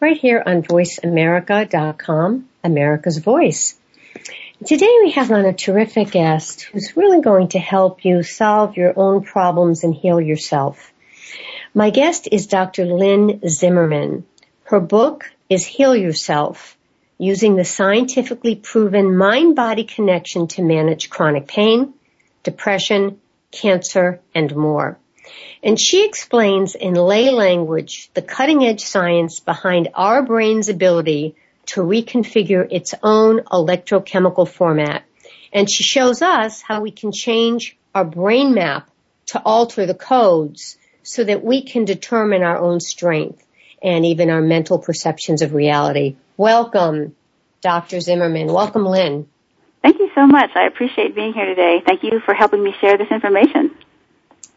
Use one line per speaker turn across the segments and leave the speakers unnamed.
right here on voiceamerica.com, America's Voice. Today we have on a terrific guest who's really going to help you solve your own problems and heal yourself. My guest is Dr. Lynne Zimmerman. Her book is Heal Yourself, using the scientifically proven mind-body connection to manage chronic pain, depression, cancer, and more. And she explains in lay language the cutting edge science behind our brain's ability to reconfigure its own electrochemical format. And she shows us how we can change our brain map to alter the codes so that we can determine our own strength and even our mental perceptions of reality. Welcome, Dr. Zimmerman. Welcome, Lynne.
Thank you so much. I appreciate being here today. Thank you for helping me share this information.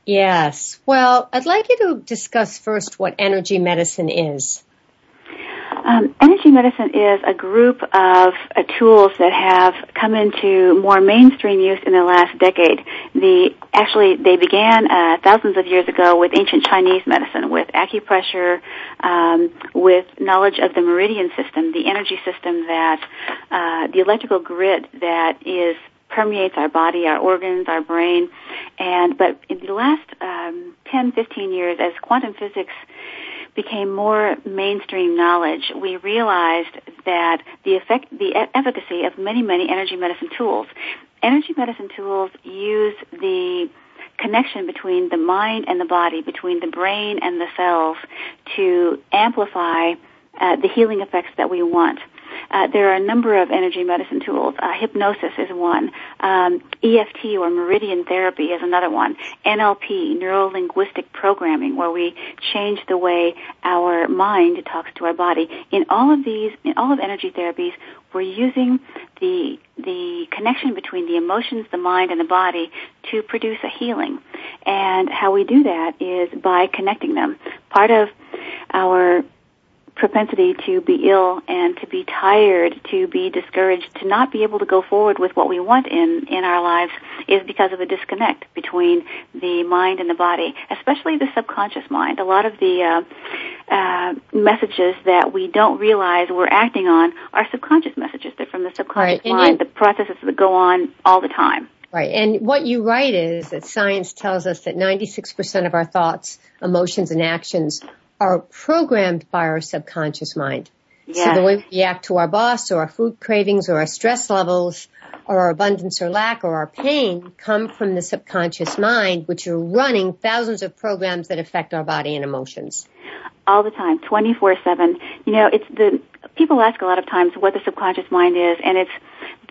Yes. Well, I'd like you to discuss first what energy medicine is.
Um, energy medicine is a group of uh, tools that have come into more mainstream use in the last decade. The actually they began uh, thousands of years ago with ancient Chinese medicine, with acupressure, um, with knowledge of the meridian system, the energy system that uh, the electrical grid that is permeates our body, our organs, our brain, and but in the last um, 10, 15 years, as quantum physics became more mainstream knowledge, we realized that the effect, the efficacy of many, many energy medicine tools. Energy medicine tools use the connection between the mind and the body, between the brain and the cells to amplify uh, the healing effects that we want. Uh, there are a number of energy medicine tools. Uh, hypnosis is one. Um, EFT or meridian therapy is another one. NLP, neuro linguistic programming, where we change the way our mind talks to our body. In all of these, in all of energy therapies, we're using the the connection between the emotions, the mind, and the body to produce a healing. And how we do that is by connecting them. Part of our propensity to be ill and to be tired, to be discouraged, to not be able to go forward with what we want in, in our lives is because of a disconnect between the mind and the body, especially the subconscious mind. A lot of the uh, uh, messages that we don't realize we're acting on are subconscious messages. They're from the subconscious right. mind, the processes that go on all the time.
Right. And what you write is that science tells us that 96% of our thoughts, emotions, and actions are programmed by our subconscious mind. So the way we react to our boss or our food cravings or our stress levels or our abundance or lack or our pain come from the subconscious mind, which are running thousands of programs that affect our body and emotions.
All the time, 24-7. You know, it's the, people ask a lot of times what the subconscious mind is, and it's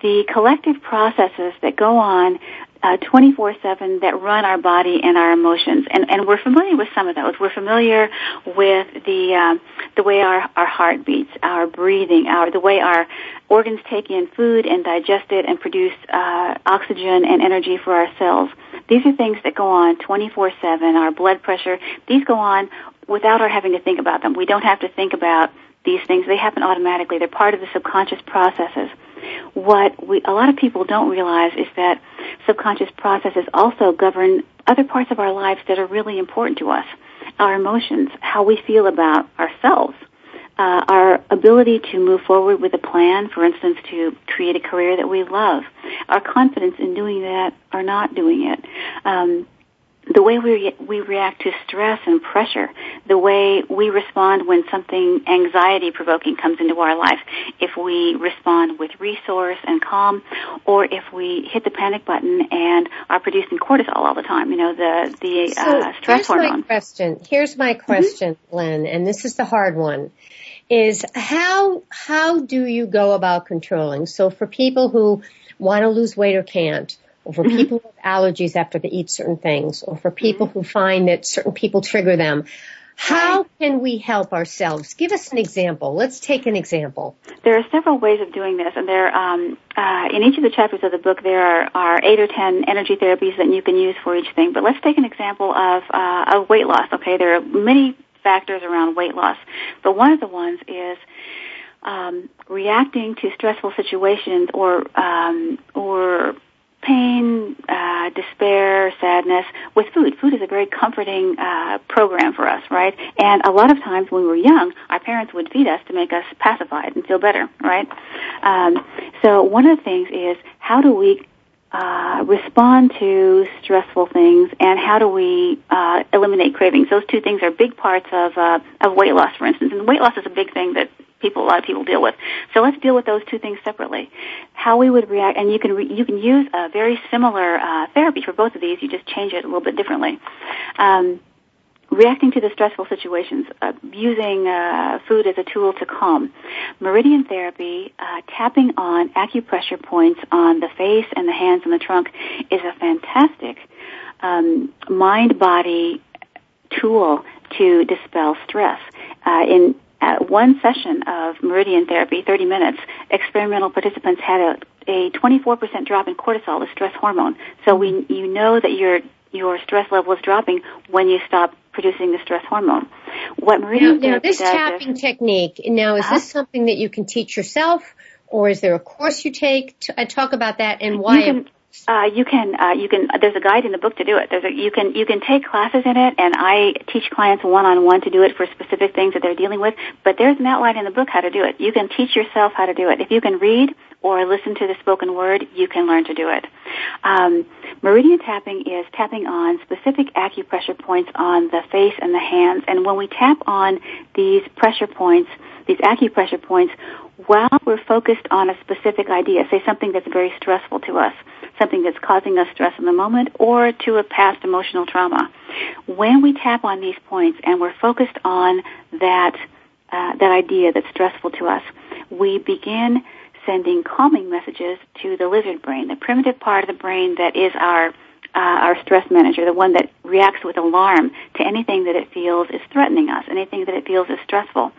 the collective processes that go on uh, 24/7 that run our body and our emotions, and and we're familiar with some of those. We're familiar with the um, the way our our heart beats, our breathing, our the way our organs take in food and digest it and produce uh, oxygen and energy for our cells. These are things that go on 24/7. Our blood pressure, these go on without our having to think about them. We don't have to think about these things. They happen automatically. They're part of the subconscious processes. What we, a lot of people don't realize is that subconscious processes also govern other parts of our lives that are really important to us. Our emotions, how we feel about ourselves, uh, our ability to move forward with a plan, for instance, to create a career that we love, our confidence in doing that or not doing it, um, the way we we react to stress and pressure, the way we respond when something anxiety provoking comes into our life, if we respond with resource and calm, or if we hit the panic button and are producing cortisol all the time, you know, the the
So
uh, stress
here's
hormone.
my question. Here's my question, Lynne, and this is the hard one. Is how how do you go about controlling? So for people who want to lose weight or can't, or for people with allergies after they eat certain things, or for people who find that certain people trigger them, how can we help ourselves? Give us an example. Let's take an example.
There are several ways of doing this, and there, um, uh, in each of the chapters of the book, there are, are eight or ten energy therapies that you can use for each thing. But let's take an example of uh, of weight loss. Okay, there are many factors around weight loss, but one of the ones is um, reacting to stressful situations or um, or pain, uh, despair, sadness with food. Food is a very comforting uh, program for us, right? And a lot of times when we were young, our parents would feed us to make us pacified and feel better, right? Um, so one of the things is how do we uh, respond to stressful things, and how do we uh, eliminate cravings? Those two things are big parts of uh, of weight loss, for instance. And weight loss is a big thing that people, a lot of people deal with. So let's deal with those two things separately. How we would react, and you can re- you can use a very similar uh, therapy for both of these. You just change it a little bit differently. Um, reacting to the stressful situations, uh, using uh, food as a tool to calm. Meridian therapy, uh, tapping on acupressure points on the face and the hands and the trunk is a fantastic um, mind-body tool to dispel stress. Uh, in uh, one session of meridian therapy, 30 minutes, experimental participants had a, a 24% drop in cortisol, the stress hormone. So we, you know that your your stress level is dropping when you stop producing the stress hormone. What
Now,
meridian
now
therapy
this tapping
is,
technique, now is
Uh-huh.
this something that you can teach yourself, or is there a course you take? T- uh, talk about that and why.
Uh, you can uh, you can there's a guide in the book to do it. There's a you can you can take classes in it, and I teach clients one on one to do it for specific things that they're dealing with. But there's an outline in the book how to do it. You can teach yourself how to do it. If you can read or listen to the spoken word, you can learn to do it. Um, meridian tapping is tapping on specific acupressure points on the face and the hands, and when we tap on these pressure points, these acupressure points, while we're focused on a specific idea, say something that's very stressful to us, something that's causing us stress in the moment, or to a past emotional trauma. When we tap on these points and we're focused on that uh, that idea that's stressful to us, we begin sending calming messages to the lizard brain, the primitive part of the brain that is our uh, our stress manager, the one that reacts with alarm to anything that it feels is threatening us, anything that it feels is stressful.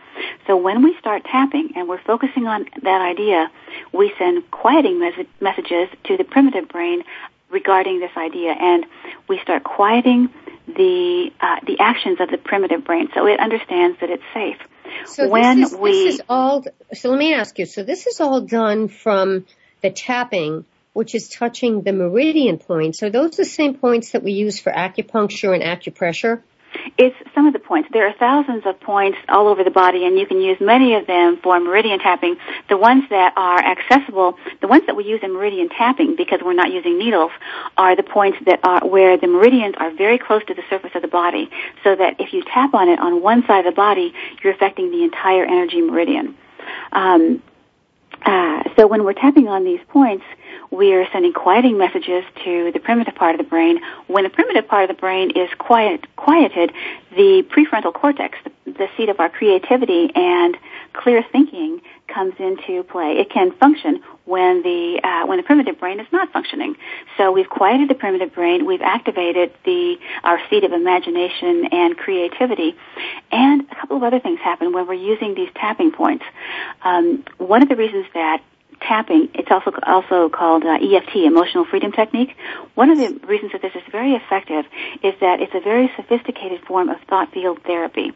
So when we start tapping and we're focusing on that idea, we send quieting mes- messages to the primitive brain regarding this idea, and we start quieting the uh, the actions of the primitive brain, so it understands that it's safe.
So
when
this is,
we
this is all. So let me ask you. So this is all done from the tapping, which is touching the meridian points. Are those the same points that we use for acupuncture and acupressure?
It's some of the points. There are thousands of points all over the body, and you can use many of them for meridian tapping. The ones that are accessible, the ones that we use in meridian tapping, because we're not using needles, are the points that are where the meridians are very close to the surface of the body, so that if you tap on it on one side of the body, you're affecting the entire energy meridian. Um, uh, so when we're tapping on these points, we are sending quieting messages to the primitive part of the brain. When the primitive part of the brain is quiet, quieted, the prefrontal cortex, the, the seat of our creativity and clear thinking, comes into play. It can function when the uh, when the primitive brain is not functioning. So we've quieted the primitive brain. We've activated the our seat of imagination and creativity, and a couple of other things happen when we're using these tapping points. Um, one of the reasons that tapping, it's also also called uh, EFT, emotional freedom technique. One of the reasons that this is very effective is that it's a very sophisticated form of thought field therapy.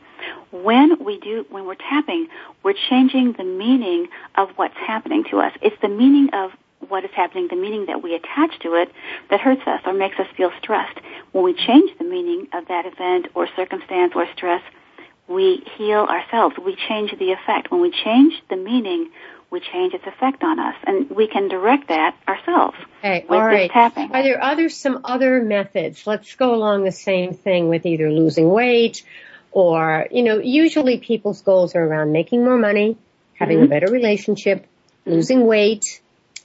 When we do, when we're tapping, we're changing the meaning of what's happening to us. It's the meaning of what is happening, the meaning that we attach to it that hurts us or makes us feel stressed. When we change the meaning of that event or circumstance or stress, we heal ourselves. We change the effect. When we change the meaning, we change its effect on us, and we can direct that ourselves.
Okay,
with
all right.
tapping.
Are there other some other methods? Let's go along the same thing with either losing weight or you know, usually people's goals are around making more money, having mm-hmm. a better relationship, losing weight,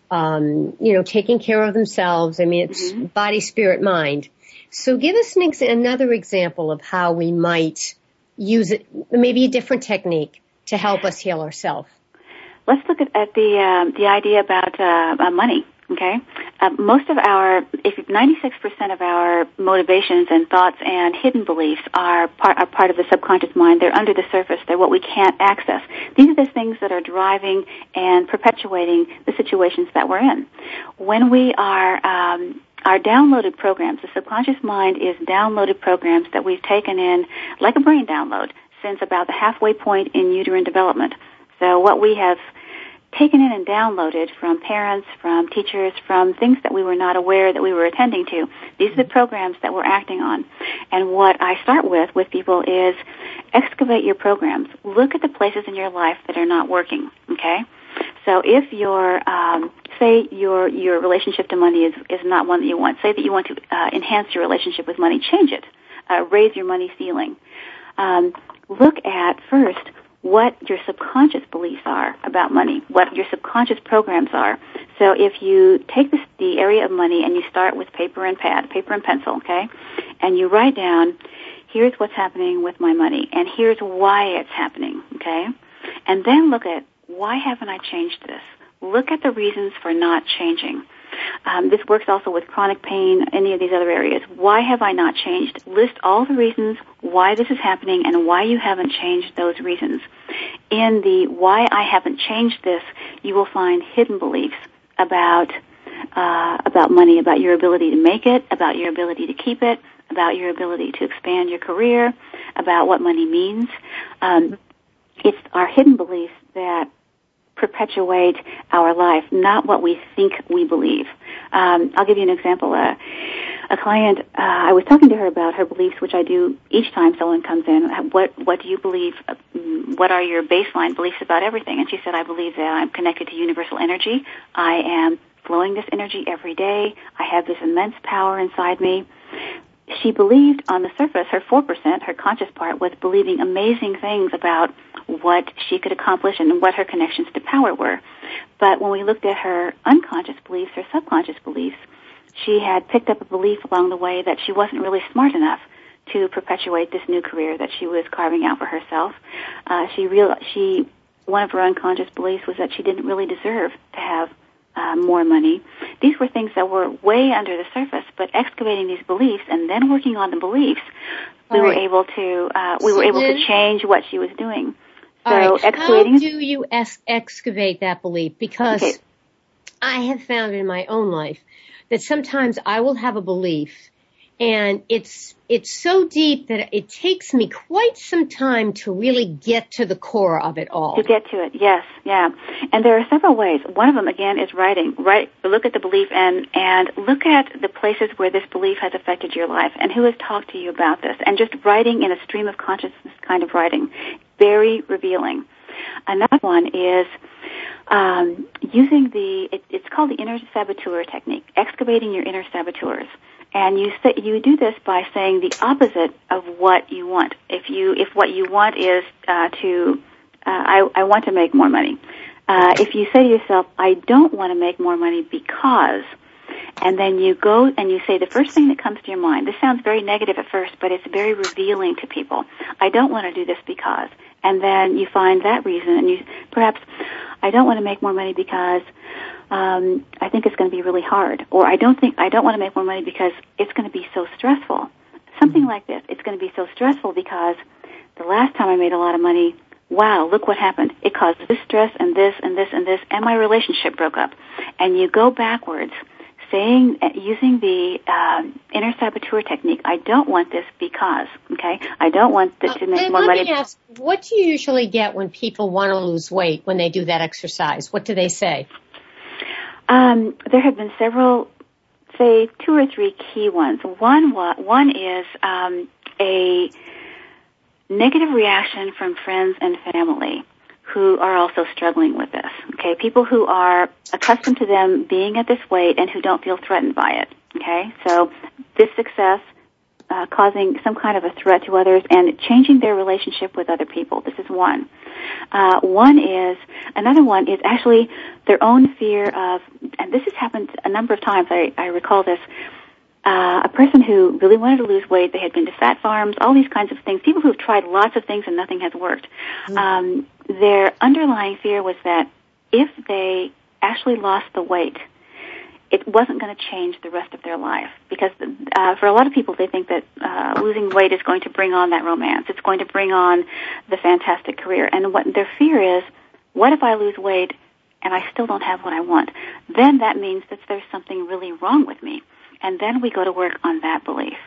um, you know, taking care of themselves. I mean, it's mm-hmm. body, spirit, mind. So give us an ex- another example of how we might use it, maybe a different technique to help us heal ourselves.
Let's look at, at the um, the idea about uh, money. Okay, uh, most of our, if 96% of our motivations and thoughts and hidden beliefs are part are part of the subconscious mind. They're under the surface. They're what we can't access. These are the things that are driving and perpetuating the situations that we're in. When we are um, our downloaded programs, the subconscious mind is downloaded programs that we've taken in like a brain download since about the halfway point in uterine development. So what we have taken in and downloaded from parents, from teachers, from things that we were not aware that we were attending to. These are the programs that we're acting on. And what I start with with people is excavate your programs. Look at the places in your life that are not working, okay? So if your, um, say your your relationship to money is is not one that you want, say that you want to uh, enhance your relationship with money, change it, uh, raise your money ceiling. Um, look at first what your subconscious beliefs are about money, what your subconscious programs are. So if you take this, the area of money and you start with paper and pad, paper and pencil, okay, and you write down, here's what's happening with my money, and here's why it's happening, okay, and then look at why haven't I changed this? Look at the reasons for not changing. Um, this works also with chronic pain, any of these other areas. Why have I not changed? List all the reasons why this is happening and why you haven't changed those reasons. In the why I haven't changed this, you will find hidden beliefs about uh, about money, about your ability to make it, about your ability to keep it, about your ability to expand your career, about what money means. Um, it's our hidden beliefs that perpetuate our life, not what we think we believe. Um, I'll give you an example. Uh, a client, uh, I was talking to her about her beliefs, which I do each time someone comes in. What What do you believe? Uh, what are your baseline beliefs about everything? And she said, I believe that I'm connected to universal energy. I am flowing this energy every day. I have this immense power inside me she believed on the surface, her 4%, her conscious part, was believing amazing things about what she could accomplish and what her connections to power were. But when we looked at her unconscious beliefs, her subconscious beliefs, she had picked up a belief along the way that she wasn't really smart enough to perpetuate this new career that she was carving out for herself. Uh, she real she one of her unconscious beliefs was that she didn't really deserve to have uh, more money. These were things that were way under the surface, but excavating these beliefs and then working on the beliefs, we right. were able to uh, we so were able then, to change what she was doing.
So right. excavating. How do you es- excavate that belief? Because okay. I have found in my own life that sometimes I will have a belief and it's it's so deep that it takes me quite some time to really get to the core of it all.
To get to it, yes, yeah. And there are several ways. One of them, again, is writing. Write, look at the belief and and look at the places where this belief has affected your life and who has talked to you about this. And just writing in a stream of consciousness kind of writing, very revealing. Another one is um, using the it, it's called the inner saboteur technique, excavating your inner saboteurs. And you say, you do this by saying the opposite of what you want. If you if what you want is uh, to uh, I, I want to make more money. Uh, if you say to yourself, I don't want to make more money because, and then you go and you say the first thing that comes to your mind. This sounds very negative at first, but it's very revealing to people. I don't want to do this because, and then you find that reason, and you perhaps I don't want to make more money because um, I think it's going to be really hard, or I don't think I don't want to make more money because it's going to be so stressful. Something mm-hmm. like this. It's going to be so stressful because the last time I made a lot of money, wow, look what happened. It caused this stress and this and this and this, and my relationship broke up. And you go backwards, saying, uh, using the um, inner saboteur technique. I don't want this because, okay, I don't want this to make uh, more
let
money.
Me ask, what do you usually get when people want to lose weight when they do that exercise? What do they say?
Um, there have been several, say two or three key ones. One one is um, a negative reaction from friends and family who are also struggling with this. Okay, people who are accustomed to them being at this weight and who don't feel threatened by it. Okay, so this success uh, causing some kind of a threat to others and changing their relationship with other people. This is one. Uh, one is another one is actually their own fear of, and this has happened a number of times. I, I recall this. Uh, a person who really wanted to lose weight, they had been to fat farms, all these kinds of things. People who've tried lots of things and nothing has worked. Mm-hmm. Um, their underlying fear was that if they actually lost the weight, it wasn't going to change the rest of their life because uh, for a lot of people they think that uh, losing weight is going to bring on that romance it's going to bring on the fantastic career and what their fear is what if i lose weight and i still don't have what i want then that means that there's something really wrong with me and then we go to work on that belief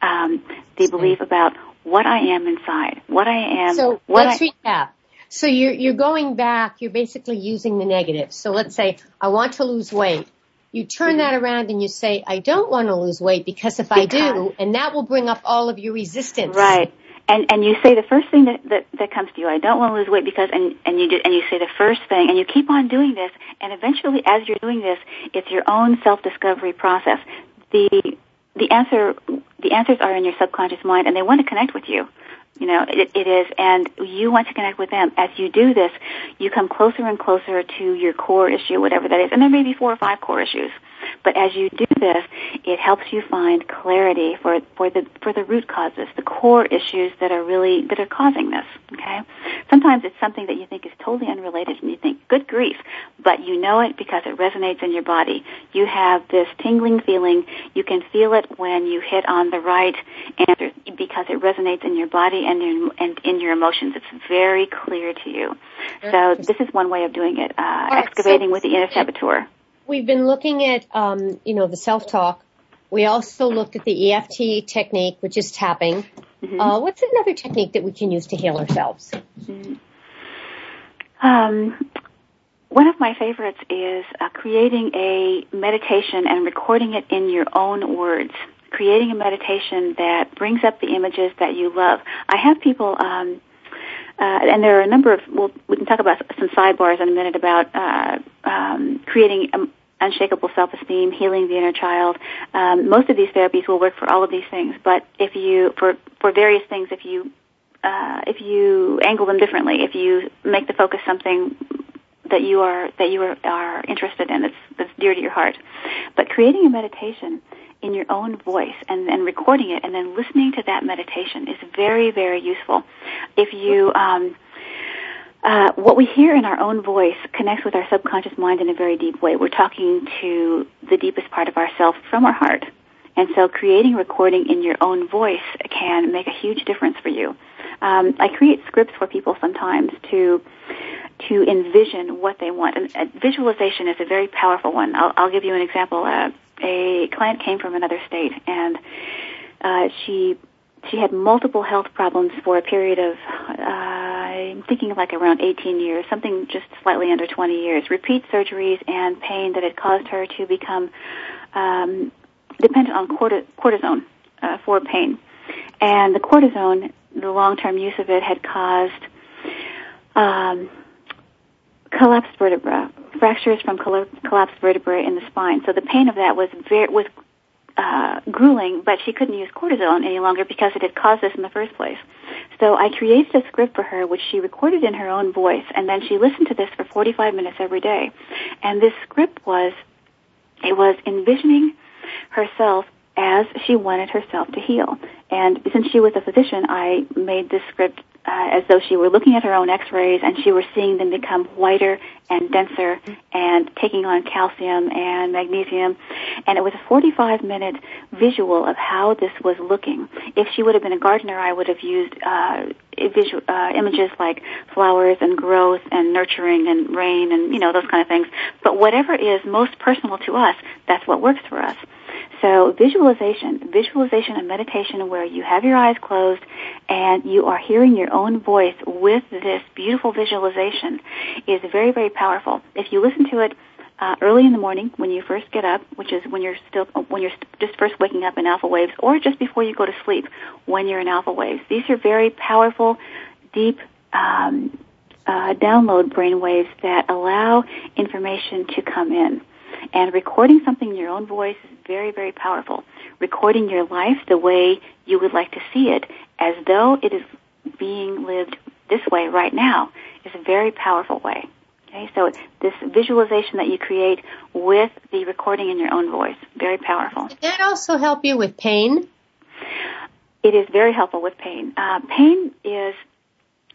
um, the belief about what i am inside what i am
so let's I, recap so you're you're going back you're basically using the negative so let's say i want to lose weight you turn mm-hmm. that around and you say, I don't want to lose weight because if because. I do, and that will bring up all of your resistance.
Right. And and you say the first thing that, that that comes to you, I don't want to lose weight because and and you do, and you say the first thing and you keep on doing this and eventually as you're doing this, it's your own self-discovery process. The the answer the answers are in your subconscious mind and they want to connect with you. You know, it, it is, and you want to connect with them. As you do this, you come closer and closer to your core issue, whatever that is. And there may be four or five core issues. But as you do this, it helps you find clarity for, for the, for the root causes, the core issues that are really, that are causing this. Okay? Sometimes it's something that you think is totally unrelated and you think, good grief, but you know it because it resonates in your body. You have this tingling feeling. You can feel it when you hit on the right answer because it resonates in your body and in, and in your emotions. It's very clear to you. So this is one way of doing it, uh, right, excavating so with the inner saboteur
we've been looking at, um, you know, the self-talk. We also looked at the EFT technique, which is tapping. Mm-hmm. Uh, what's another technique that we can use to heal ourselves? Mm-hmm.
Um, one of my favorites is uh, creating a meditation and recording it in your own words. Creating a meditation that brings up the images that you love. I have people um, uh, and there are a number of, well, we can talk about some sidebars in a minute about uh, um, creating um, unshakable self-esteem, healing the inner child. Um, most of these therapies will work for all of these things, but if you, for, for various things, if you, uh, if you angle them differently, if you make the focus something that you are, that you are, are interested in, that's, that's dear to your heart. But creating a meditation in your own voice and then recording it and then listening to that meditation is very, very useful. If you, um, uh, what we hear in our own voice connects with our subconscious mind in a very deep way. We're talking to the deepest part of ourself from our heart. And so creating recording in your own voice can make a huge difference for you. Um, I create scripts for people sometimes to to envision what they want. And uh, visualization is a very powerful one. I'll, I'll give you an example. Uh, a client came from another state, and uh, she she had multiple health problems for a period of uh, I'm thinking like around 18 years, something just slightly under 20 years. Repeat surgeries and pain that had caused her to become um, dependent on cortisone uh, for pain, and the cortisone, the long-term use of it, had caused um, collapsed vertebra, fractures from collapsed vertebrae in the spine. So the pain of that was very was uh, grueling, but she couldn't use cortisone any longer because it had caused this in the first place. So I created a script for her, which she recorded in her own voice, and then she listened to this for 45 minutes every day. And this script was, it was envisioning herself as she wanted herself to heal. And since she was a physician, I made this script uh, as though she were looking at her own x-rays and she were seeing them become whiter and denser and taking on calcium and magnesium. And it was a 45 minute visual of how this was looking. If she would have been a gardener, I would have used uh, visual, uh, images like flowers and growth and nurturing and rain and, you know, those kind of things. But whatever is most personal to us, that's what works for us. So visualization, visualization and meditation where you have your eyes closed and you are hearing your own voice with this beautiful visualization is very, very powerful. If you listen to it uh, early in the morning when you first get up, which is when you're still when you're just first waking up in alpha waves, or just before you go to sleep when you're in alpha waves. These are very powerful, deep, um, uh, download brain waves that allow information to come in. And recording something in your own voice is very, very powerful. Recording your life the way you would like to see it, as though it is being lived this way right now, is a very powerful way. Okay, so this visualization that you create with the recording in your own voice, very powerful.
Did that also help you with pain?
It is very helpful with pain. Uh, pain is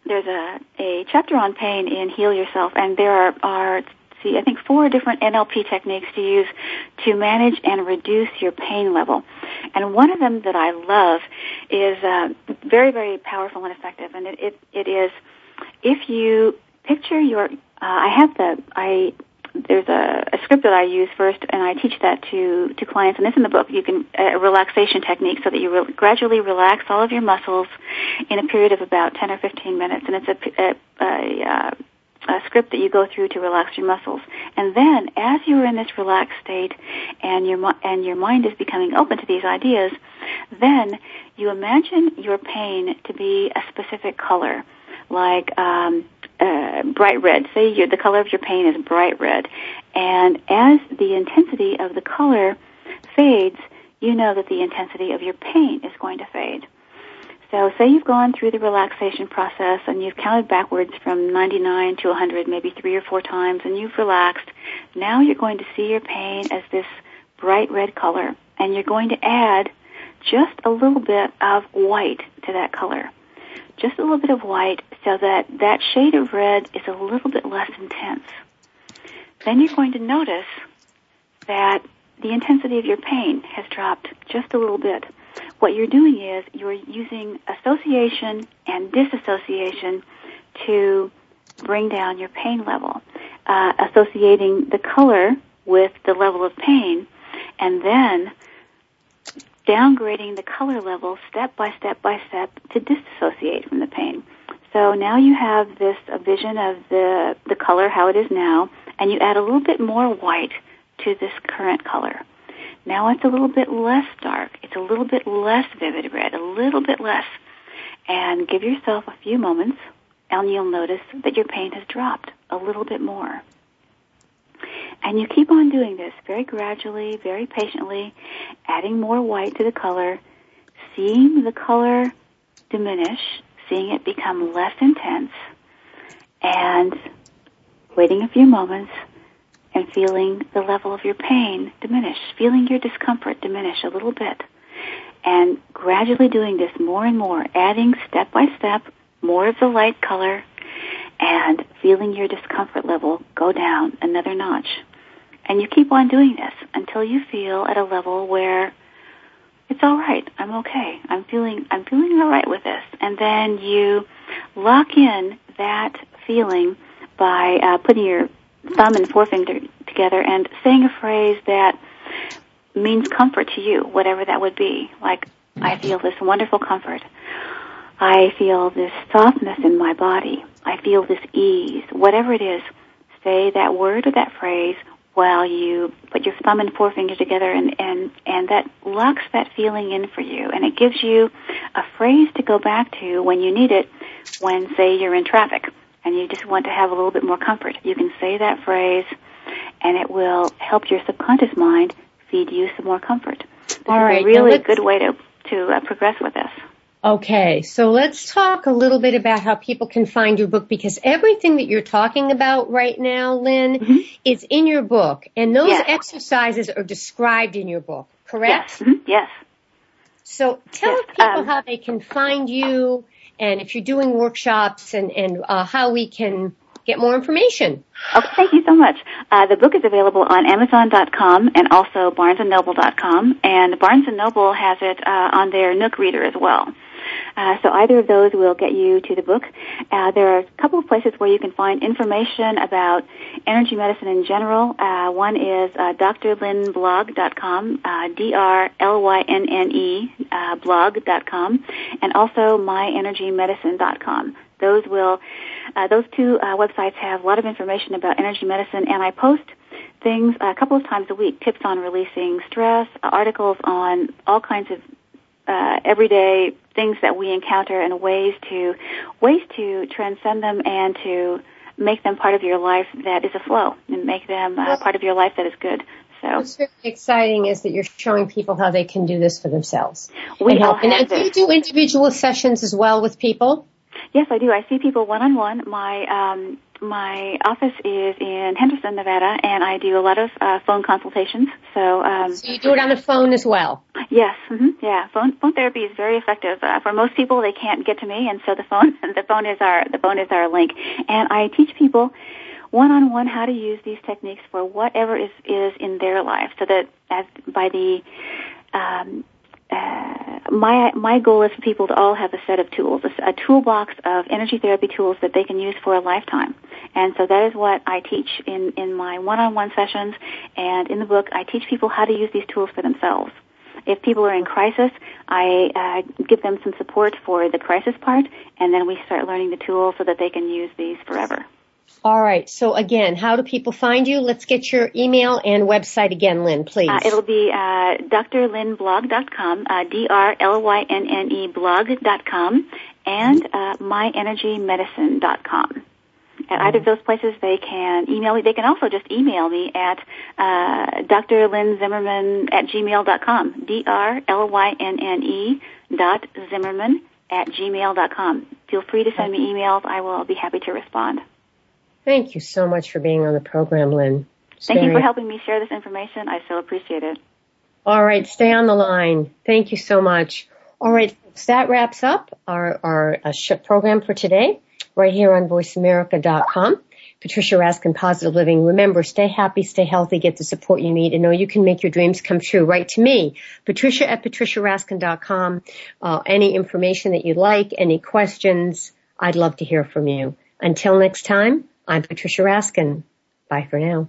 there's a a chapter on pain in Heal Yourself, and there are, are see I think four different NLP techniques to use to manage and reduce your pain level. And one of them that I love is uh, very very powerful and effective, and it it, it is if you picture your uh, I have the I there's a, a, script that I use first, and I teach that to to clients. And this in the book. You can a relaxation technique so that you re- gradually relax all of your muscles in a period of about 10 or 15 minutes. And it's a, a, a, a script that you go through to relax your muscles. And then, as you are in this relaxed state, and your and your mind is becoming open to these ideas, then you imagine your pain to be a specific color, like. Um, uh, bright red. Say the color of your pain is bright red, and as the intensity of the color fades, you know that the intensity of your pain is going to fade. So say you've gone through the relaxation process and you've counted backwards from 99 to 100, maybe three or four times, and you've relaxed. Now you're going to see your pain as this bright red color, and you're going to add just a little bit of white to that color just a little bit of white so that that shade of red is a little bit less intense. Then you're going to notice that the intensity of your pain has dropped just a little bit. What you're doing is you're using association and disassociation to bring down your pain level, uh, associating the color with the level of pain, and then downgrading the color level step by step by step to disassociate from the pain. So now you have this a vision of the, the color how it is now, and you add a little bit more white to this current color. Now it's a little bit less dark. It's a little bit less vivid red, a little bit less. And give yourself a few moments, and you'll notice that your pain has dropped a little bit more. And you keep on doing this very gradually, very patiently, adding more white to the color, seeing the color diminish, seeing it become less intense, and waiting a few moments and feeling the level of your pain diminish, feeling your discomfort diminish a little bit. And gradually doing this more and more, adding step by step more of the light color and feeling your discomfort level go down another notch. And you keep on doing this until you feel at a level where it's all right. I'm okay. I'm feeling I'm feeling all right with this. And then you lock in that feeling by uh, putting your thumb and forefinger together and saying a phrase that means comfort to you, whatever that would be. Like I mm-hmm. feel this wonderful comfort. I feel this softness in my body. I feel this ease. Whatever it is, say that word or that phrase while you put your thumb and forefinger together and, and, and that locks that feeling in for you and it gives you a phrase to go back to when you need it when say you're in traffic and you just want to have a little bit more comfort. You can say that phrase and it will help your subconscious mind feed you some more comfort. This
All right,
is a really good way to, to uh, progress with this.
Okay, so let's talk a little bit about how people can find your book because everything that you're talking about right now, Lynne, mm-hmm. is in your book and those yes. exercises are described in your book, correct?
Yes. Mm-hmm. yes.
So tell
yes.
people
um,
how they can find you and if you're doing workshops and, and uh, how we can get more information.
Okay, thank you so much. Uh, the book is available on Amazon.com and also BarnesandNoble.com, and Barnes Noble has it uh, on their Nook reader as well. Uh, so either of those will get you to the book. Uh, there are a couple of places where you can find information about energy medicine in general. Uh, one is uh, drlynneblog.com, uh, D-R-L-Y-N-N-E uh, blog.com, and also myenergymedicine.com. Those will, uh, those two uh, websites have a lot of information about energy medicine, and I post things a couple of times a week, tips on releasing stress, articles on all kinds of uh, everyday things that we encounter and ways to ways to transcend them and to make them part of your life that is a flow and make them uh, part of your life that is good. So
what's very exciting is that you're showing people how they can do this for themselves.
We
and,
all
and do you do individual sessions as well with people?
Yes, I do. I see people one on one. My um, my office is in Henderson, Nevada, and I do a lot of uh, phone consultations. So um,
So you do it on the phone as well.
yes, hmm yeah, phone phone therapy is very effective. Uh, for most people, they can't get to me, and so the phone the phone is our the phone is our link. And I teach people one on one how to use these techniques for whatever is is in their life, so that as by the um, uh, my my goal is for people to all have a set of tools, a, a toolbox of energy therapy tools that they can use for a lifetime. And so that is what I teach in in my one-on-one sessions and in the book. I teach people how to use these tools for themselves. If people are in crisis, I uh, give them some support for the crisis part, and then we start learning the tools so that they can use these forever.
All right. So again, how do people find you? Let's get your email and website again, Lynne, please.
Uh, it'll be uh, drlynneblog.com, uh, D-R-L-Y-N-N-E blog.com, and uh, myenergymedicine.com. At either of those places, they can email me. They can also just email me at uh, drlynnezimmerman at gmail.com, D-R-L-Y-N-N-E dot Zimmerman at gmail.com. Feel free to send me emails. I will be happy to respond.
Thank you so much for being on the program, Lynne.
Thank you for helping me share this information. I so appreciate it.
All right, stay on the line. Thank you so much. All right, folks, that wraps up our, our uh, program for today, right here on VoiceAmerica.com. Patricia Raskin, Positive Living. Remember, stay happy, stay healthy, get the support you need, and know you can make your dreams come true. Write to me, Patricia at patriciaraskin.com. Uh, any information that you'd like, any questions, I'd love to hear from you. Until next time, I'm Patricia Raskin. Bye for now.